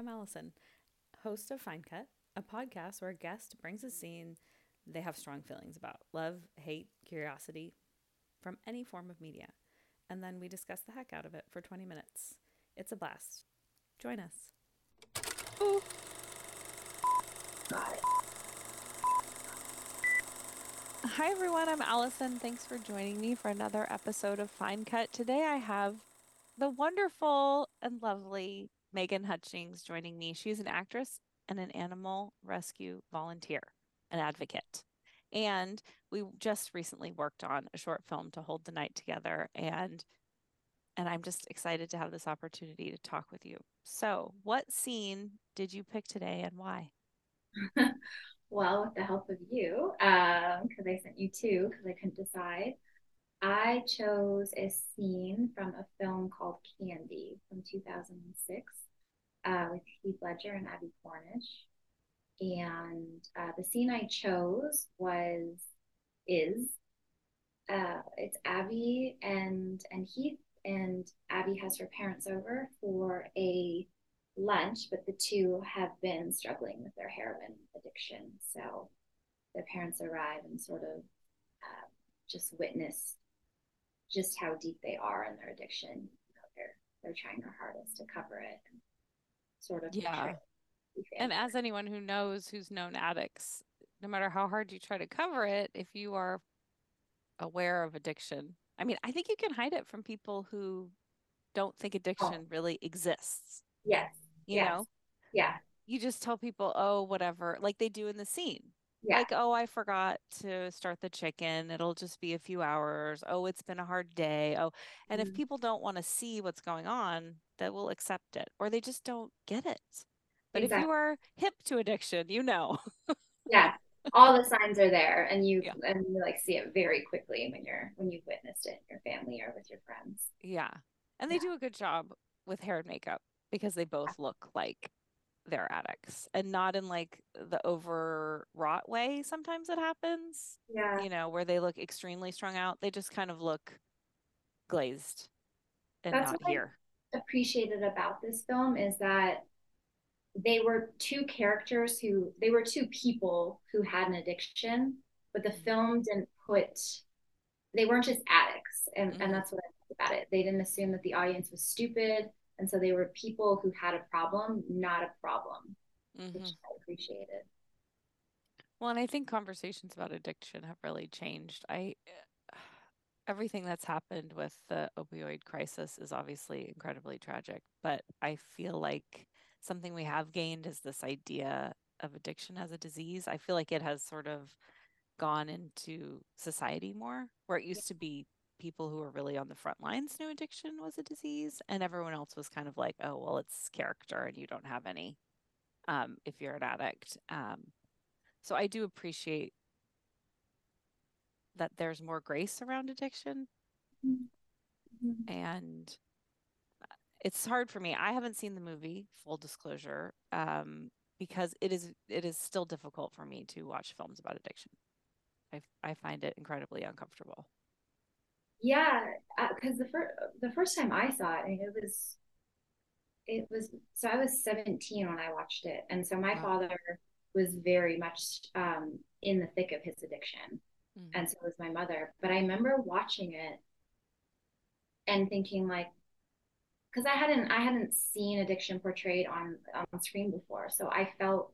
I'm Alyson, host of Fine Cut, a podcast where a guest brings a scene they have strong feelings about love, hate, curiosity from any form of media. And then we discuss the heck out of it for 20 minutes. It's a blast. Join us. Ooh. Hi, everyone. I'm Alyson. Thanks for joining me for another episode of Fine Cut. Today I have the wonderful and lovely Megan Hutchings joining me. She's an actress and an animal rescue volunteer, an advocate. And we just recently worked on a short film to hold the night together and and I'm just excited to have this opportunity to talk with you. So, what scene did you pick today and why? well, with the help of you, because um, I sent you two because I couldn't decide, I chose a scene from a film called Candy from 2006 uh, with Heath Ledger and Abbie Cornish. And uh, the scene I chose was is uh, it's Abbie and and Heath and Abbie has her parents over for a lunch, but the two have been struggling with their heroin addiction. So their parents arrive and sort of uh, just witness just how deep they are in their addiction. You know, they're they're trying their hardest to cover it, sort of yeah. And as anyone who knows who's known addicts, no matter how hard you try to cover it, if you are aware of addiction, I mean, I think you can hide it from people who don't think addiction oh. really exists. Yes. You yes. know? Yeah. You just tell people, oh, whatever, like they do in the scene. Yeah. Like, oh, I forgot to start the chicken. It'll just be a few hours. Oh, it's been a hard day. Oh, and mm-hmm. if people don't want to see what's going on, they will accept it or they just don't get it. But exactly. if you are hip to addiction, you know. yeah. All the signs are there and you yeah. and you like see it very quickly when you're when you've witnessed it in your family or with your friends. Yeah. And they yeah. do a good job with hair and makeup because they both look like they're addicts and not in like the overwrought way sometimes it happens yeah you know where they look extremely strung out they just kind of look glazed and That's not here I appreciated about this film is that they were two characters who they were two people who had an addiction but the mm-hmm. film didn't put they weren't just addicts and, mm-hmm. and that's what i liked about it they didn't assume that the audience was stupid and so they were people who had a problem, not a problem, mm-hmm. which I appreciated. Well, and I think conversations about addiction have really changed. I everything that's happened with the opioid crisis is obviously incredibly tragic, but I feel like something we have gained is this idea of addiction as a disease. I feel like it has sort of gone into society more, where it used to be people who were really on the front lines knew addiction was a disease and everyone else was kind of like oh well it's character and you don't have any um, if you're an addict um, so i do appreciate that there's more grace around addiction. Mm-hmm. and uh, it's hard for me. I haven't seen the movie full disclosure um, because it is it is still difficult for me to watch films about addiction. I, I find it incredibly uncomfortable yeah, because uh, the first the first time I saw it, I mean, it was it was so I was 17 when I watched it, and so my wow. father was very much um, in the thick of his addiction, mm-hmm. and so was my mother. But I remember watching it and thinking like, because I hadn't I hadn't seen addiction portrayed on on screen before, so I felt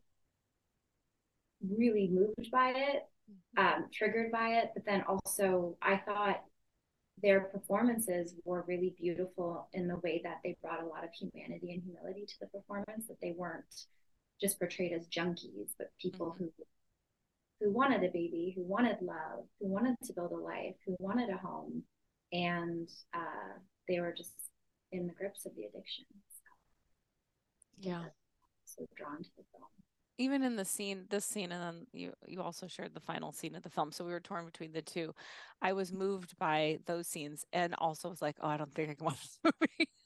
really moved by it, mm-hmm. um, triggered by it. But then also I thought their performances were really beautiful in the way that they brought a lot of humanity and humility to the performance that they weren't just portrayed as junkies but people mm-hmm. who who wanted a baby who wanted love who wanted to build a life who wanted a home and uh, they were just in the grips of the addiction. So, yeah. So drawn to the film even in the scene this scene and then you you also shared the final scene of the film so we were torn between the two. I was moved by those scenes and also was like oh i don't think i can watch this movie.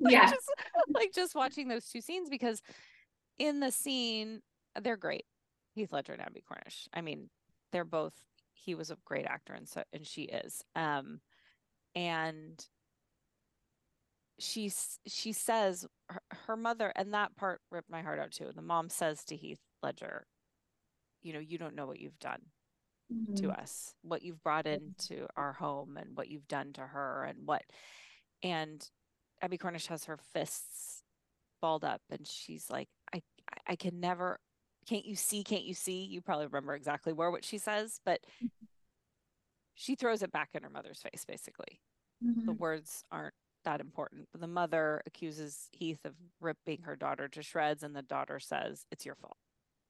Like yeah. just, like just watching those two scenes because in the scene they're great. Heath ledger and abbie cornish. I mean they're both he was a great actor and so and she is. Um and she's she says her, her mother and that part ripped my heart out too. The mom says to Heath Ledger, you know, you don't know what you've done mm-hmm. to us, what you've brought into our home and what you've done to her and what and Abbie Cornish has her fists balled up and she's like, I I can never can't you see, can't you see? You probably remember exactly where what she says, but mm-hmm. she throws it back in her mother's face, basically. Mm-hmm. The words aren't that important. But the mother accuses Heath of ripping her daughter to shreds, and the daughter says, It's your fault.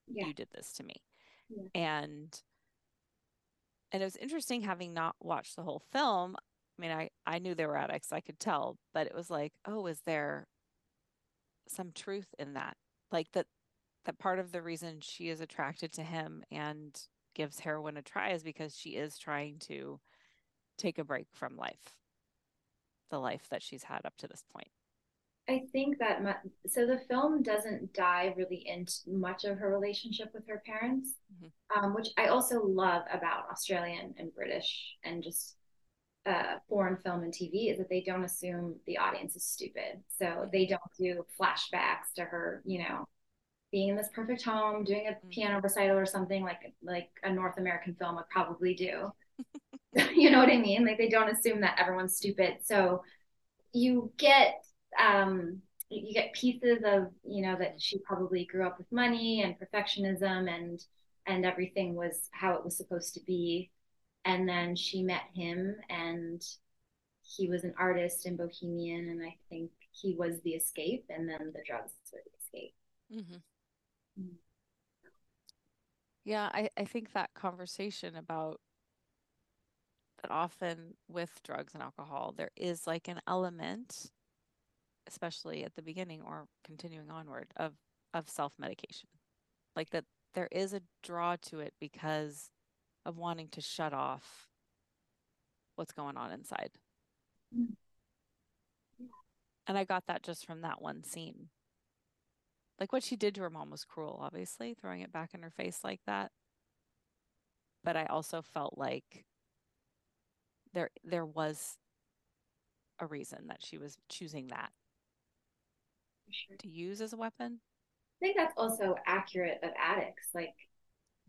Yeah. You did this to me. Yeah. And and it was interesting having not watched the whole film. I mean, I, I knew they were addicts, I could tell, but it was like, oh, is there some truth in that? Like that that part of the reason she is attracted to him and gives heroin a try is because she is trying to take a break from life the life that she's had up to this point i think that my, so the film doesn't dive really into much of her relationship with her parents mm-hmm. um, which i also love about australian and british and just uh, foreign film and tv is that they don't assume the audience is stupid so they don't do flashbacks to her you know being in this perfect home, doing a mm-hmm. piano recital or something like like a North American film would probably do. you know what I mean? Like they don't assume that everyone's stupid. So you get um you get pieces of, you know, that she probably grew up with money and perfectionism and and everything was how it was supposed to be. And then she met him and he was an artist and bohemian and I think he was the escape and then the drugs were the escape. Mm-hmm. Yeah, I, I think that conversation about that often with drugs and alcohol, there is like an element, especially at the beginning or continuing onward, of of self medication. Like that there is a draw to it because of wanting to shut off what's going on inside. Mm. And I got that just from that one scene. Like what she did to her mom was cruel, obviously, throwing it back in her face like that. But I also felt like there there was a reason that she was choosing that sure. to use as a weapon. I think that's also accurate of addicts. Like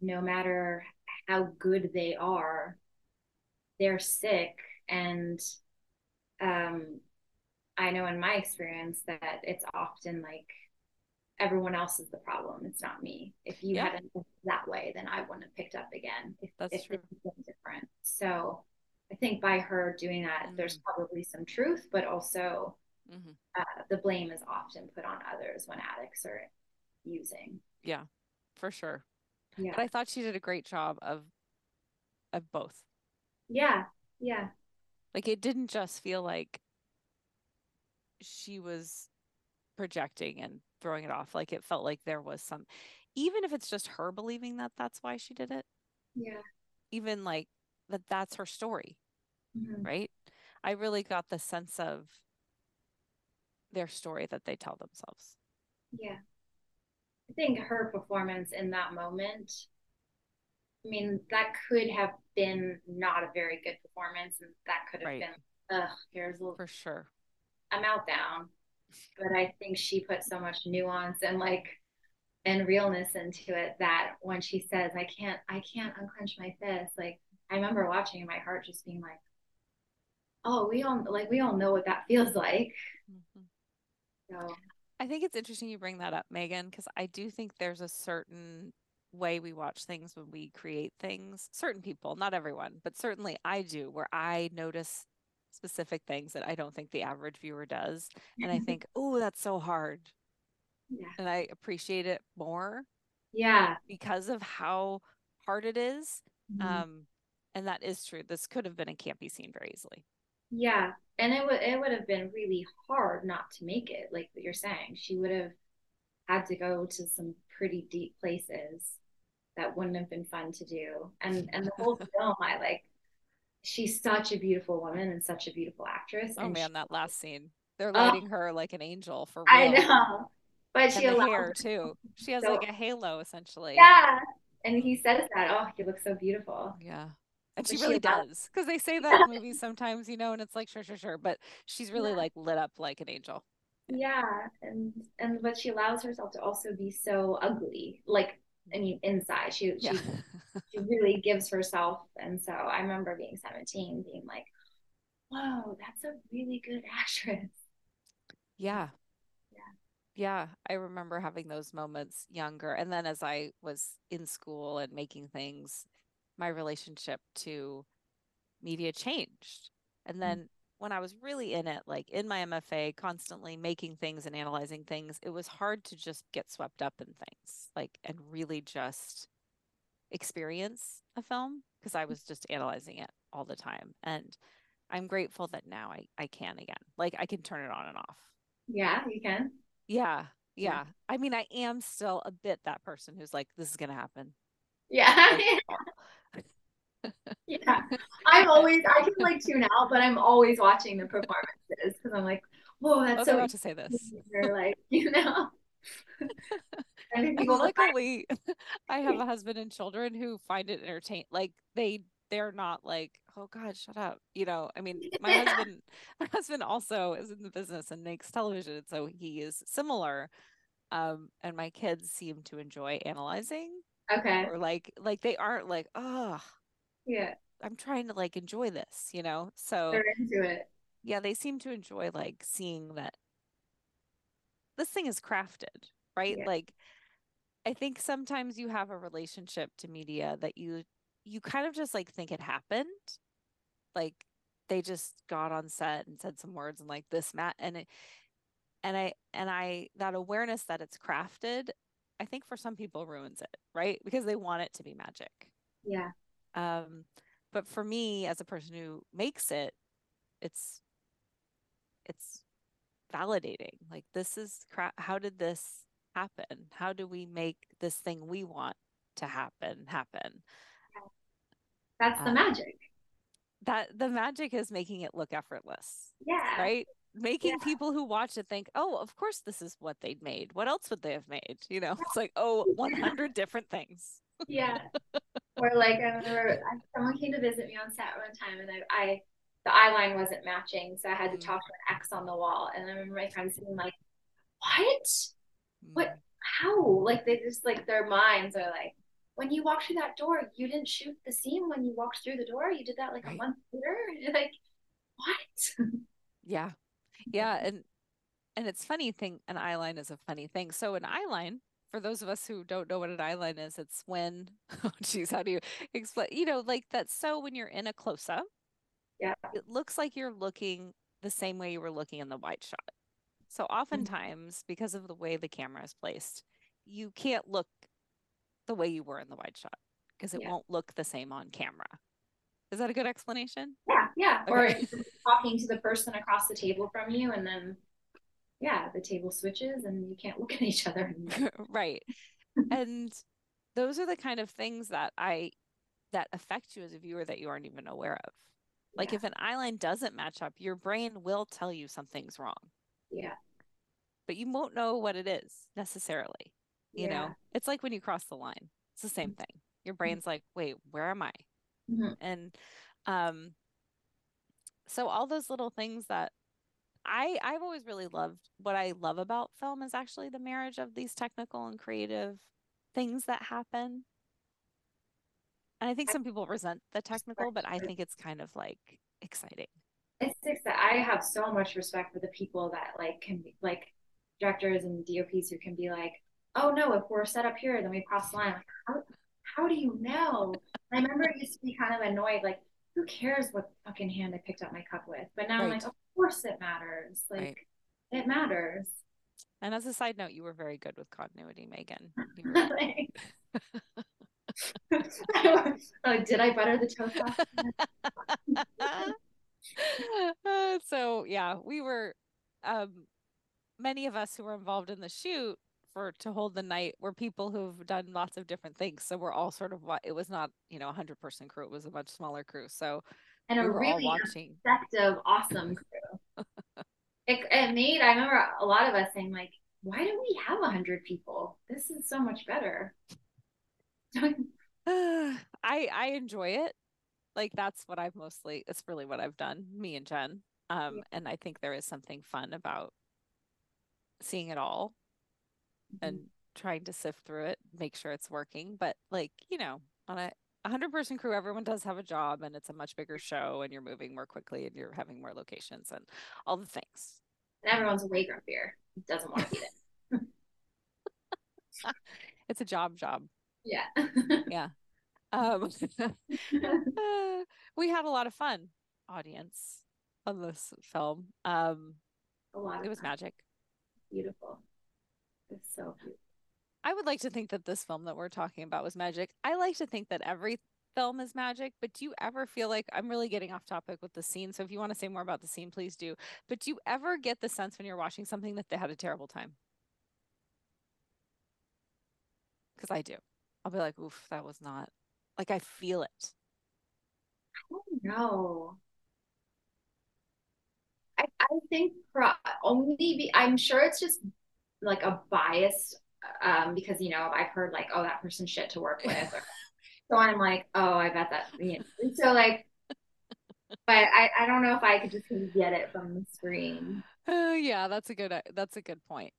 no matter how good they are, they're sick and um I know in my experience that it's often like everyone else is the problem. It's not me. If you yeah. hadn't that way, then I wouldn't have picked up again. If, That's if true. different. So I think by her doing that, mm-hmm. there's probably some truth, but also mm-hmm. uh, the blame is often put on others when addicts are using. Yeah, for sure. Yeah. But I thought she did a great job of of both. Yeah. Yeah. Like it didn't just feel like she was projecting and throwing it off. Like it felt like there was some, even if it's just her believing that that's why she did it. Yeah. Even like that that's her story. Mm-hmm. Right. I really got the sense of their story that they tell themselves. Yeah. I think her performance in that moment, I mean, that could have been not a very good performance, and that could have right. been, ugh, here's a little, for sure, a meltdown but I think she put so much nuance and like and realness into it that when she says, I can't I can't unclench my fist, like I remember watching and my heart just being like, Oh, we all like we all know what that feels like. Mm-hmm. So I think it's interesting you bring that up, Megan, because I do think there's a certain way we watch things when we create things. Certain people, not everyone, but certainly I do, where I notice specific things that I don't think the average viewer does. And I think, oh, that's so hard. Yeah. And I appreciate it more. Yeah. Because of how hard it is. Mm-hmm. Um, and that is true. This could have been a campy scene very easily. Yeah. And it would it would have been really hard not to make it, like what you're saying. She would have had to go to some pretty deep places that wouldn't have been fun to do. And and the whole film I like she's such a beautiful woman and such a beautiful actress. Oh man, she, that last scene. They're oh. lighting her like an angel for real. I know. But and she the hair too. She has so, like a halo essentially. Yeah. And he says that, oh, you look so beautiful. Yeah. And she she really does. Because they say that in movies sometimes, you know, and it's like, sure, sure, sure. But she's really Yeah. like lit up like an angel. Yeah, and and but she allows herself to also be so ugly. Like, I mean, inside she Yeah. she she really gives herself. And so I remember being 17, being like, whoa, that's a really good actress. Yeah. Yeah. Yeah. I remember having those moments younger. And then as I was in school and making things, my relationship to media changed. And mm. then when I was really in it, like in my MFA, constantly making things and analyzing things, it was hard to just get swept up in things, like, and really just experience a film because I was just analyzing it all the time. And I'm grateful that now I, I can again. Like I can turn it on and off. Yeah, you can. Yeah. Yeah. I mean, I am still a bit that person who's like, this is gonna happen. Yeah. Like, Yeah. I'm always, I can like tune out, but I'm always watching the performances because I'm like, whoa, oh, that's they're so about to say this. You're like, you know. and people luckily, I have a husband and children who find it entertaining. Like they, they're not like, oh God, shut up. You know, I mean, my husband, my husband also is in the business and makes television, so he is similar. Um, and my kids seem to enjoy analyzing, okay. or like, like they aren't like, oh, Yeah. I'm trying to like enjoy this, you know. So They're into it. yeah, they seem to enjoy like seeing that this thing is crafted, right? Yeah. Like I think sometimes you have a relationship to media that you you kind of just like think it happened. Like they just got on set and said some words and like this mat and it and I and I that awareness that it's crafted, I think for some people ruins it, right? Because they want it to be magic. Yeah. Um, but for me, as a person who makes it, it's it's validating. Like this is cra- how did this happen? How do we make this thing we want to happen happen? That's the Uh, magic. That the magic is making it look effortless, Yeah. right? Making people who watch it think, "Oh, of course this is what they'd made. What else would they have made?" You know, it's like, "Oh, 100 different things." Yeah. Or like I remember someone came to visit me on set one time and I, I the eye line wasn't matching, so I had to Mm. talk to an X on the wall. And I remember my friends being like, What? What? Mm. How? Like they just like their minds are like, when you walked through that door, you didn't shoot the scene when you walked through the door. You did that like a month later. You're like, what? Yeah. Yeah, and and it's funny thing an eye line is a funny thing. So an eye line, for those of us who don't know what an eye line is, it's when oh geez, how do you explain you know, like that's so when you're in a close up, Yeah. it looks like you're looking the same way you were looking in the wide shot. So mm-hmm. oftentimes, because of the way the camera is placed, you can't look the way you were in the wide shot because it Yeah. won't look the same on camera. Is that a good explanation? Yeah, yeah. Or Okay. you're talking to the person across the table from you, and then yeah, the table switches and you can't look at each other right. And those are the kind of things that i that affect you as a viewer that you aren't even aware of. Like Yeah. if an eyeline doesn't match up your brain will tell you something's wrong. Yeah. but you won't know what it is necessarily you Yeah. know? It's like when you cross the line. It's the same thing. Your brain's like wait where am i? Mhm. and um so all those little things that I I've always really loved what I love about film is actually the marriage of these technical and creative things that happen. And I think some people resent the technical, but I think it's kind of like exciting. It's that I have so much respect for the people that like can be like directors and DOPs who can be like, oh no, if we're set up here, then we cross the line. Like, how, how do you know? I remember it used to be kind of annoyed, like, who cares what fucking hand I picked up my cup with? But now I'm like, of oh, course it matters. Like, Right. it matters. And as a side note, you were very good with continuity, Megan. Oh, did I butter the toast? Uh, so yeah, we were um many of us who were involved in the shoot for to hold the night were people who've done lots of different things. So we're all sort of what it was not, you know, a hundred person crew, it was a much smaller crew. So And we a really watching. effective, awesome crew. It, it made, I remember a lot of us saying, like, why don't we have a hundred people? This is so much better. I I enjoy it. like that's what I've mostly it's really what I've done, me and Jen. Um, Yeah. and I think there is something fun about seeing it all and trying to sift through it, make sure it's working. But like, you know, on a 100 person crew, everyone does have a job and it's a much bigger show and you're moving more quickly and you're having more locations and all the things. And everyone's way grumpier. Doesn't want to be there. It's a job job. Yeah. Yeah. Um, uh, we had a lot of fun, audience, on this film. Um, A lot it was fun. magic. beautiful. It's so beautiful. I would like to think that this film that we're talking about was magic. I like to think that every film is magic, but do you ever feel like I'm really getting off topic with the scene? So if you want to say more about the scene, please do. But do you ever get the sense when you're watching something that they had a terrible time? Because I do. I'll be like, oof, that was not like I feel it. Oh, I don't know. I, I think pro- only be, I'm sure it's just like a bias um because you know I've heard like oh that person's shit to work with or so I'm like oh I bet that you know. And so like but I I don't know if I could just get it from the screen Uh, yeah, that's a good uh, that's a good point.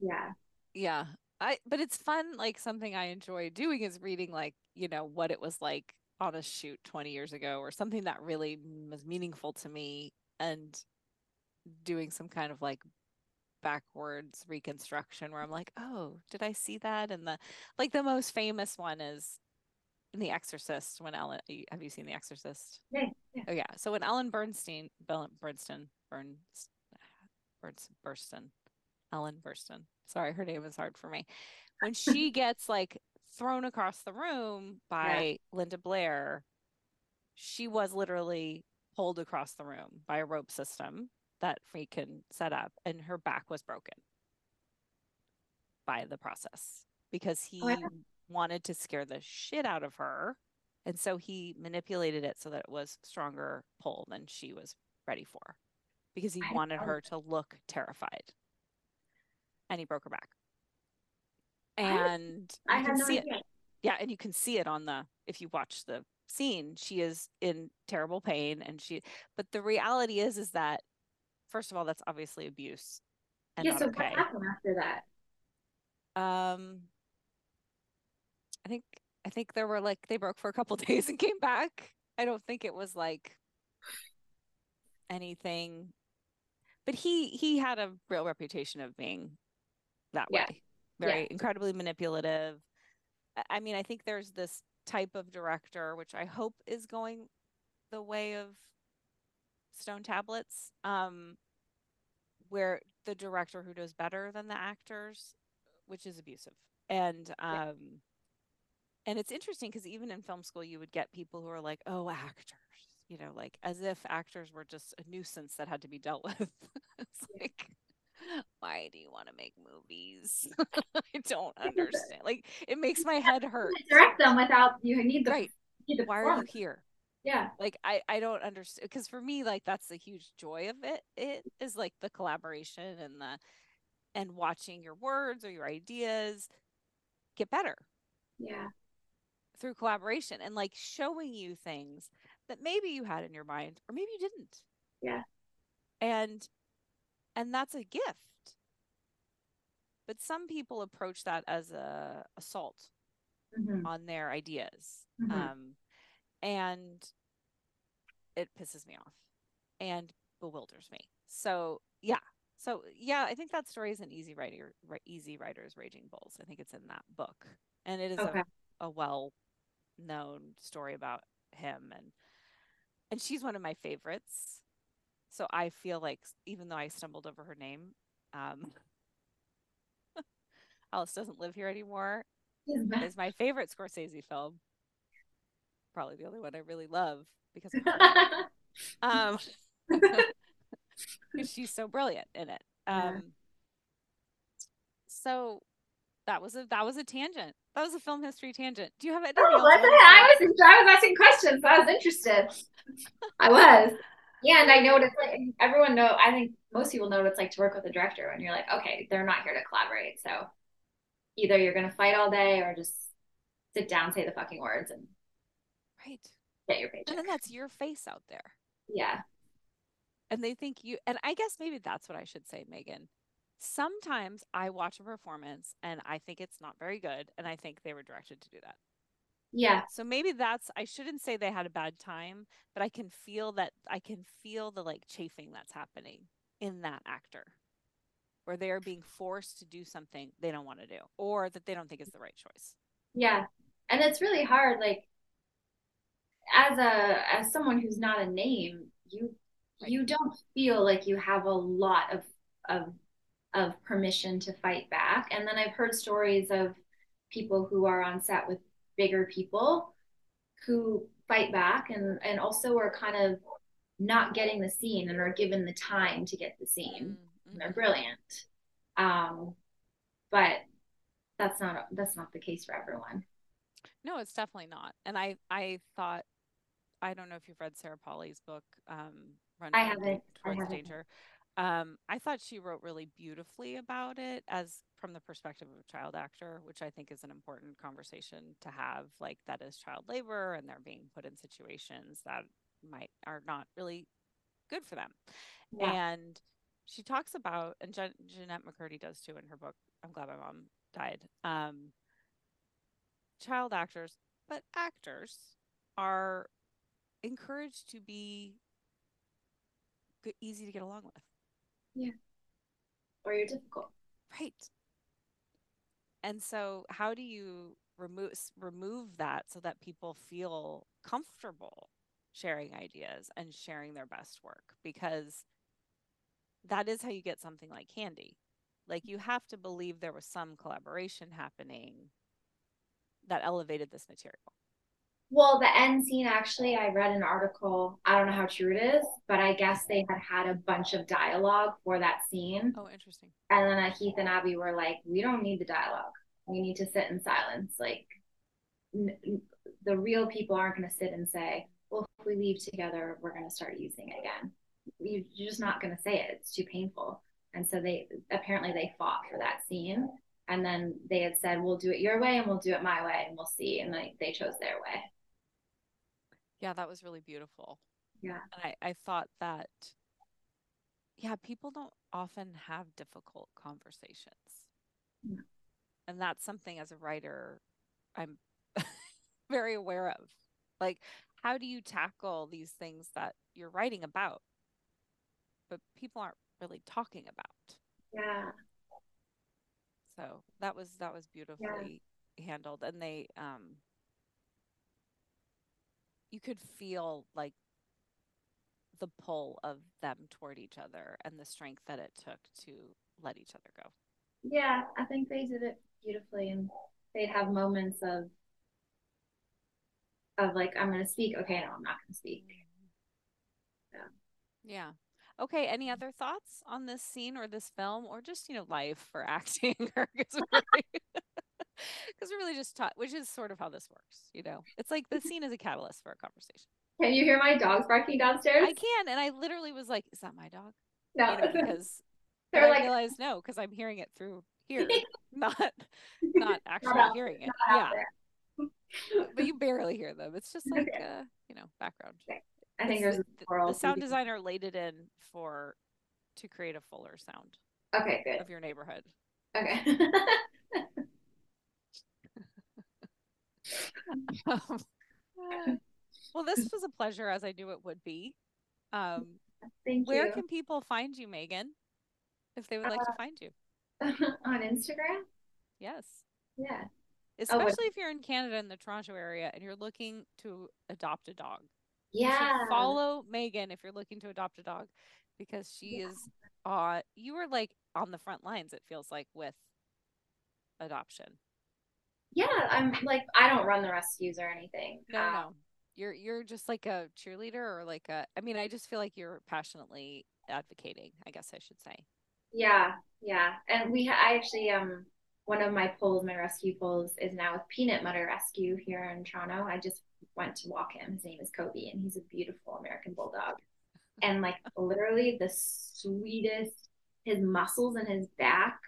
yeah Yeah. I but it's fun like something I enjoy doing is reading like, you know, what it was like on a shoot 20 years ago or something that really was meaningful to me and doing some kind of like backwards reconstruction where I'm like, "Oh, did I see that?" And the like the most famous one is in The Exorcist when Ellen have you seen The Exorcist? yeah, yeah. Oh yeah. So when Ellen Bernstein, Bernstein, Burns, Burston, Ellen Burstyn. Sorry, her name is hard for me. When she gets like thrown across the room by Linda Blair, she was literally pulled across the room by a rope system that Friedkin set up, and her back was broken by the process because he Oh, I wanted to scare the shit out of her. And so he manipulated it so that it was stronger pull than she was ready for because he I wanted her to look terrified. And he broke her back. And I had can no see it. idea Yeah, and you can see it on the if you watch the scene, she is in terrible pain and she but the reality is is that first of all that's obviously abuse and yeah so okay. what happened after that Um, I think I think there were like they broke for a couple days and came back. I don't think it was like anything, but he he had a real reputation of being that Yeah. way, very Yeah. incredibly manipulative. I- I mean, I think there's this type of director which I hope is going the way of Stone Tablets, um, where the director who does better than the actors, which is abusive. And Yeah. um and it's interesting because even in film school you would get people who are like, "Oh, actors," you know, like as if actors were just a nuisance that had to be dealt with. it's like why do you want to make movies? I don't understand. Like it makes my head hurt. direct them without you need the Right. need the Why are you here? Yeah like I I don't understand because for me like that's the huge joy of it. It is like the collaboration and the and watching your words or your ideas get better yeah through collaboration and like showing you things that maybe you had in your mind or maybe you didn't. Yeah. And and that's a gift. But some people approach that as a assault Mhm. on their ideas. Mhm. Um, and it pisses me off and bewilders me. So yeah. So yeah, I think that story is an Easy Rider, ri- Easy Riders Raging Bulls. I think it's in that book, and it is okay a, a well known story about him and and she's one of my favorites. So I feel like even though I stumbled over her name, um, Alice doesn't live here anymore is my favorite Scorsese film. Probably the only one I really love because um, she's so brilliant in it. Yeah. Um, so that was a that was a tangent. That was a film history tangent. Do you have anything Oh, wasn't it? I was I was asking questions. I was interested. I was. Yeah, and I know what it's like. Everyone know. I think most people know what it's like to work with a director when you're like, okay, they're not here to collaborate. So either you're gonna fight all day or just sit down, say the fucking words, and Right. get your paycheck. And then that's your face out there. Yeah. And they think you, and I guess maybe that's what I should say, Megan. Sometimes I watch a performance and I think it's not very good, and I think they were directed to do that. Yeah. So maybe that's, I shouldn't say they had a bad time, but I can feel that, I can feel the like chafing that's happening in that actor where they are being forced to do something they don't want to do or that they don't think is the right choice. Yeah. And it's really hard. Like, as a as someone who's not a name, you right. you don't feel like you have a lot of of of permission to fight back. And then I've heard stories of people who are on set with bigger people who fight back and and also are kind of not getting the scene and are given the time to get the scene. Mm-hmm. they're brilliant. Um, but that's not that's not the case for everyone. No, it's definitely not. And I I thought I don't know if you've read Sarah Polley's book, um, Run I haven't. Towards I haven't. Danger. Um, I thought she wrote really beautifully about it as from the perspective of a child actor, which I think is an important conversation to have. Like that is child labor, and they're being put in situations that might are not really good for them. Yeah. And she talks about, and Jen, Jennette McCurdy does too in her book. I'm glad my mom died. Um, child actors, but actors are encouraged to be good, easy to get along with. Yeah. Or you're difficult. Right. And so how do you remove remove that so that people feel comfortable sharing ideas and sharing their best work because that is how you get something like candy. Like you have to believe there was some collaboration happening that elevated this material. Well, the end scene actually, I read an article. I don't know how true it is, but I guess they had had a bunch of dialogue for that scene. Oh, interesting. And then uh, Heath and Abbie were like, "We don't need the dialogue. We need to sit in silence. Like, n- the real people aren't going to sit and say, well, if we leave together, we're going to start using it again. You, you're just not going to say it. It's too painful." And so they apparently they fought for that scene and then they had said we'll do it your way and we'll do it my way and we'll see and like they chose their way yeah, that was really beautiful. Yeah. And I, I thought that, yeah, people don't often have difficult conversations. Yeah. And that's something as a writer I'm very aware of. Like, how do you tackle these things that you're writing about, but people aren't really talking about? Yeah. So that was that was beautifully yeah. handled, and they um you could feel like the pull of them toward each other and the strength that it took to let each other go. Yeah, I think they did it beautifully and they'd have moments of of like I'm going to speak. Okay, no, I'm not going to speak. Yeah. Yeah. Okay, any other thoughts on this scene or this film or just, you know, life for acting or because we're really just taught, which is sort of how this works. You know, it's like the scene is a catalyst for a conversation. Can you hear my dogs barking downstairs? I can, and I literally was like, "Is that my dog?" No, you know, because they're like, I realized no, because I'm hearing it through here, not not actually not hearing it. Yeah, but you barely hear them. It's just like okay. uh, you know background. Okay. I think there's the, the sound designer laid it in for to create a fuller sound. Okay, good. Of your neighborhood. Okay. Um, well, this was a pleasure, as I knew it would be. Um, Thank where you. can people find you, Megan, if they would like uh, to find you? on Instagram? Yes. Yeah. Especially oh, if you're in Canada in the Toronto area and you're looking to adopt a dog. Yeah. follow Megan if you're looking to adopt a dog because she yeah. is uh you were like on the front lines it feels like with adoption yeah i'm like i don't run the rescues or anything no um, no. You're you're just like a cheerleader or like a i mean i just feel like you're passionately advocating i guess i should say. Yeah yeah and we ha- i actually um one of my pulls my rescue pulls is now with peanut butter rescue here in toronto. I just went to walk him. His name is kobe and he's a beautiful american bulldog. And like literally the sweetest his muscles and his back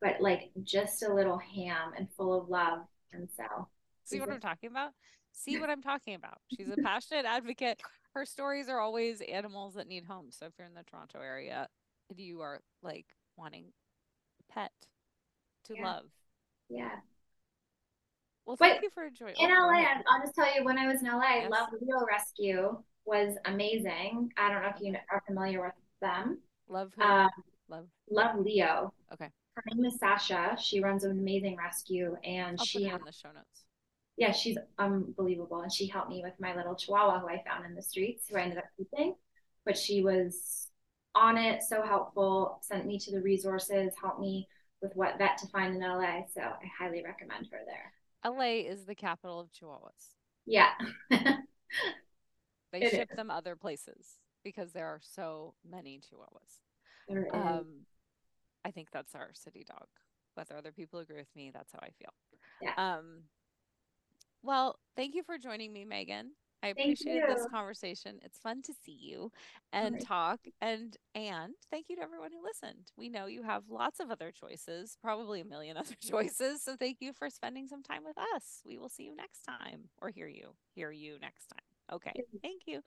but like just a little ham and full of love and so see what I'm talking about? See what I'm talking about. She's a passionate advocate. Her stories are always animals that need homes. So if you're in the Toronto area, if you are like wanting a pet to Yeah. love. Yeah. Well, thank you for joining. In LA, I'll just tell you when I was in LA, Yes. Love Leo Rescue was amazing. I don't know if you are familiar with them. Love who? Um, Love. Love Leo. Okay. Her name is Sasha. She runs an amazing rescue, and I'll she put it in the show notes. yeah, she's unbelievable. And she helped me with my little chihuahua who I found in the streets, who I ended up keeping. But she was on it, so helpful, sent me to the resources, helped me with what vet to find in LA. So I highly recommend her there. LA is the capital of Chihuahuas. Yeah. They It ship is. them other places because there are so many Chihuahuas. There is. Um, I think that's our city dog. Whether other people agree with me, that's how I feel. Yeah. Um, well, thank you for joining me, Megan. I appreciate this conversation. It's fun to see you and Alright. talk and and thank you to everyone who listened. We know you have lots of other choices, probably a million other choices. So thank you for spending some time with us. We will see you next time or hear you. Hear you next time. Okay. Thank you.